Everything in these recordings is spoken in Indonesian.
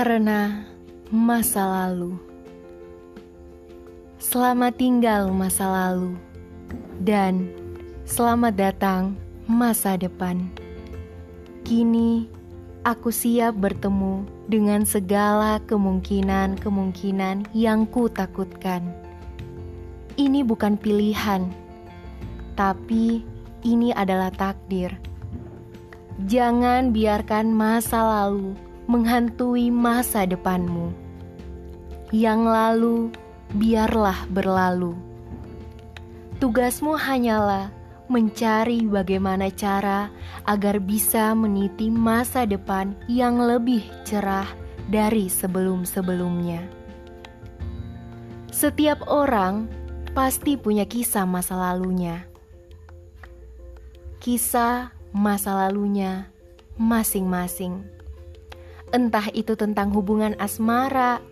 Karena masa lalu. Selamat tinggal masa lalu. Dan selamat datang masa depan. Kini aku siap bertemu dengan segala kemungkinan-kemungkinan yang ku takutkan. Ini bukan pilihan, tapi ini adalah takdir. Jangan biarkan masa lalu menghantui masa depanmu. Yang lalu, biarlah berlalu. Tugasmu hanyalah mencari bagaimana cara agar bisa meniti masa depan yang lebih cerah dari sebelum-sebelumnya. Setiap orang pasti punya kisah masa lalunya. Kisah masa lalunya masing-masing entah itu tentang hubungan asmara,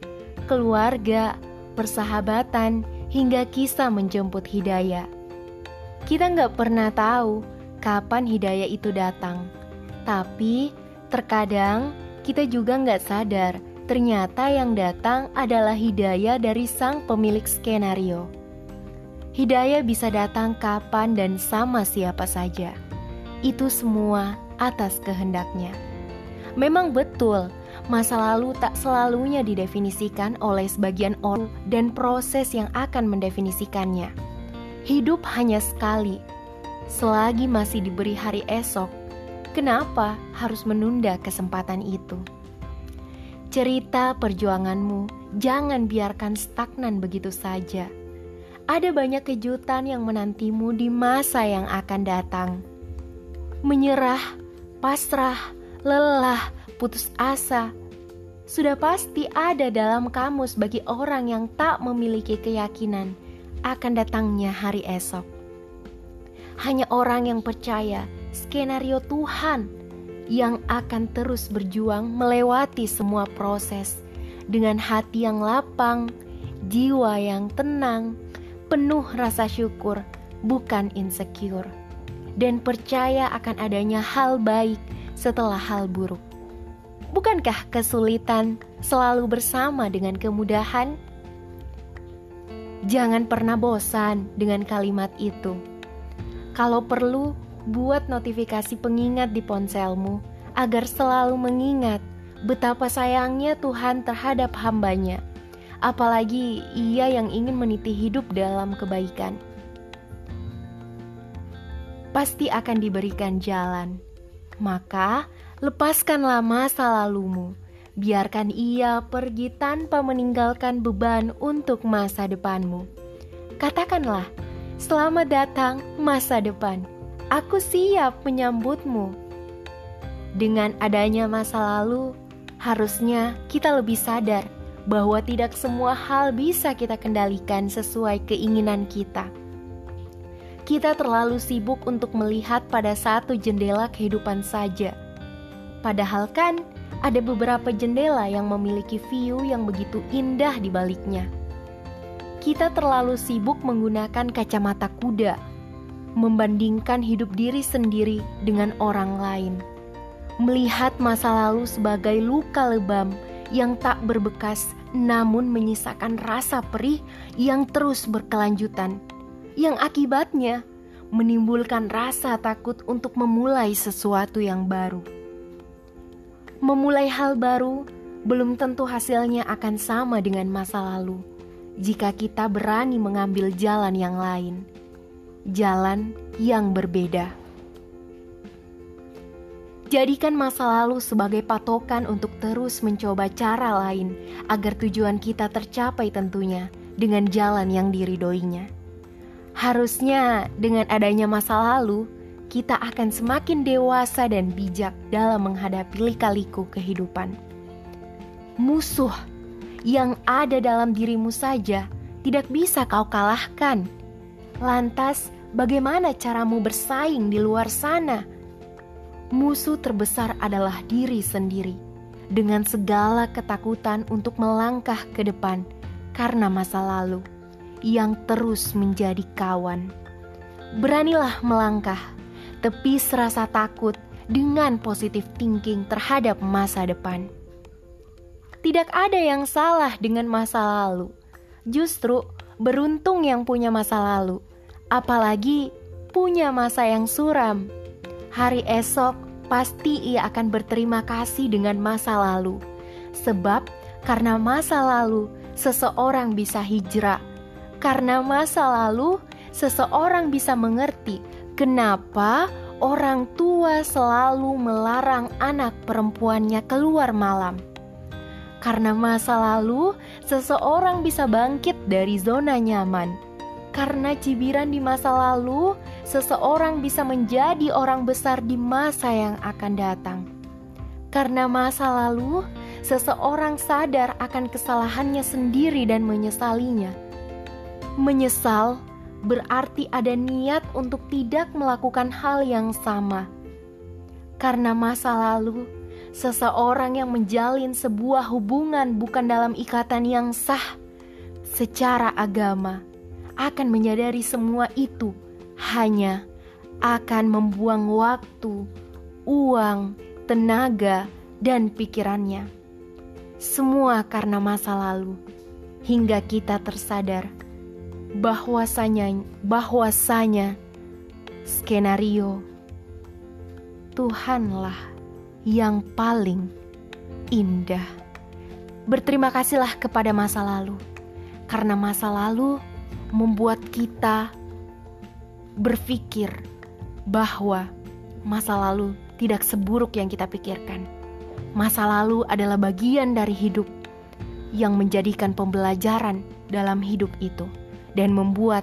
keluarga, persahabatan, hingga kisah menjemput hidayah. Kita nggak pernah tahu kapan hidayah itu datang, tapi terkadang kita juga nggak sadar ternyata yang datang adalah hidayah dari sang pemilik skenario. Hidayah bisa datang kapan dan sama siapa saja. Itu semua atas kehendaknya. Memang betul, masa lalu tak selalunya didefinisikan oleh sebagian orang dan proses yang akan mendefinisikannya. Hidup hanya sekali. Selagi masih diberi hari esok, kenapa harus menunda kesempatan itu? Cerita perjuanganmu jangan biarkan stagnan begitu saja. Ada banyak kejutan yang menantimu di masa yang akan datang. Menyerah, pasrah, lelah, putus asa, sudah pasti ada dalam kamus bagi orang yang tak memiliki keyakinan akan datangnya hari esok. Hanya orang yang percaya skenario Tuhan yang akan terus berjuang melewati semua proses dengan hati yang lapang, jiwa yang tenang, penuh rasa syukur, bukan insecure, dan percaya akan adanya hal baik setelah hal buruk. Bukankah kesulitan selalu bersama dengan kemudahan? Jangan pernah bosan dengan kalimat itu. Kalau perlu, buat notifikasi pengingat di ponselmu agar selalu mengingat betapa sayangnya Tuhan terhadap hambanya. Apalagi ia yang ingin meniti hidup dalam kebaikan. Pasti akan diberikan jalan maka, lepaskanlah masa lalumu. Biarkan ia pergi tanpa meninggalkan beban untuk masa depanmu. Katakanlah, "Selamat datang masa depan. Aku siap menyambutmu." Dengan adanya masa lalu, harusnya kita lebih sadar bahwa tidak semua hal bisa kita kendalikan sesuai keinginan kita kita terlalu sibuk untuk melihat pada satu jendela kehidupan saja. Padahal kan ada beberapa jendela yang memiliki view yang begitu indah di baliknya. Kita terlalu sibuk menggunakan kacamata kuda, membandingkan hidup diri sendiri dengan orang lain. Melihat masa lalu sebagai luka lebam yang tak berbekas namun menyisakan rasa perih yang terus berkelanjutan yang akibatnya menimbulkan rasa takut untuk memulai sesuatu yang baru. Memulai hal baru belum tentu hasilnya akan sama dengan masa lalu jika kita berani mengambil jalan yang lain, jalan yang berbeda. Jadikan masa lalu sebagai patokan untuk terus mencoba cara lain agar tujuan kita tercapai tentunya dengan jalan yang diridoinya. Harusnya dengan adanya masa lalu, kita akan semakin dewasa dan bijak dalam menghadapi lika-liku kehidupan. Musuh yang ada dalam dirimu saja tidak bisa kau kalahkan. Lantas, bagaimana caramu bersaing di luar sana? Musuh terbesar adalah diri sendiri, dengan segala ketakutan untuk melangkah ke depan karena masa lalu yang terus menjadi kawan. Beranilah melangkah, tepis rasa takut dengan positif thinking terhadap masa depan. Tidak ada yang salah dengan masa lalu. Justru beruntung yang punya masa lalu, apalagi punya masa yang suram. Hari esok pasti ia akan berterima kasih dengan masa lalu, sebab karena masa lalu seseorang bisa hijrah. Karena masa lalu seseorang bisa mengerti kenapa orang tua selalu melarang anak perempuannya keluar malam karena masa lalu, seseorang bisa bangkit dari zona nyaman. Karena cibiran di masa lalu, seseorang bisa menjadi orang besar di masa yang akan datang. Karena masa lalu, seseorang sadar akan kesalahannya sendiri dan menyesalinya. Menyesal berarti ada niat untuk tidak melakukan hal yang sama. Karena masa lalu, seseorang yang menjalin sebuah hubungan bukan dalam ikatan yang sah secara agama akan menyadari semua itu hanya akan membuang waktu, uang, tenaga, dan pikirannya. Semua karena masa lalu, hingga kita tersadar bahwasanya bahwasanya skenario Tuhanlah yang paling indah. Berterima kasihlah kepada masa lalu, karena masa lalu membuat kita berpikir bahwa masa lalu tidak seburuk yang kita pikirkan. Masa lalu adalah bagian dari hidup yang menjadikan pembelajaran dalam hidup itu dan membuat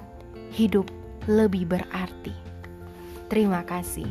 hidup lebih berarti. Terima kasih.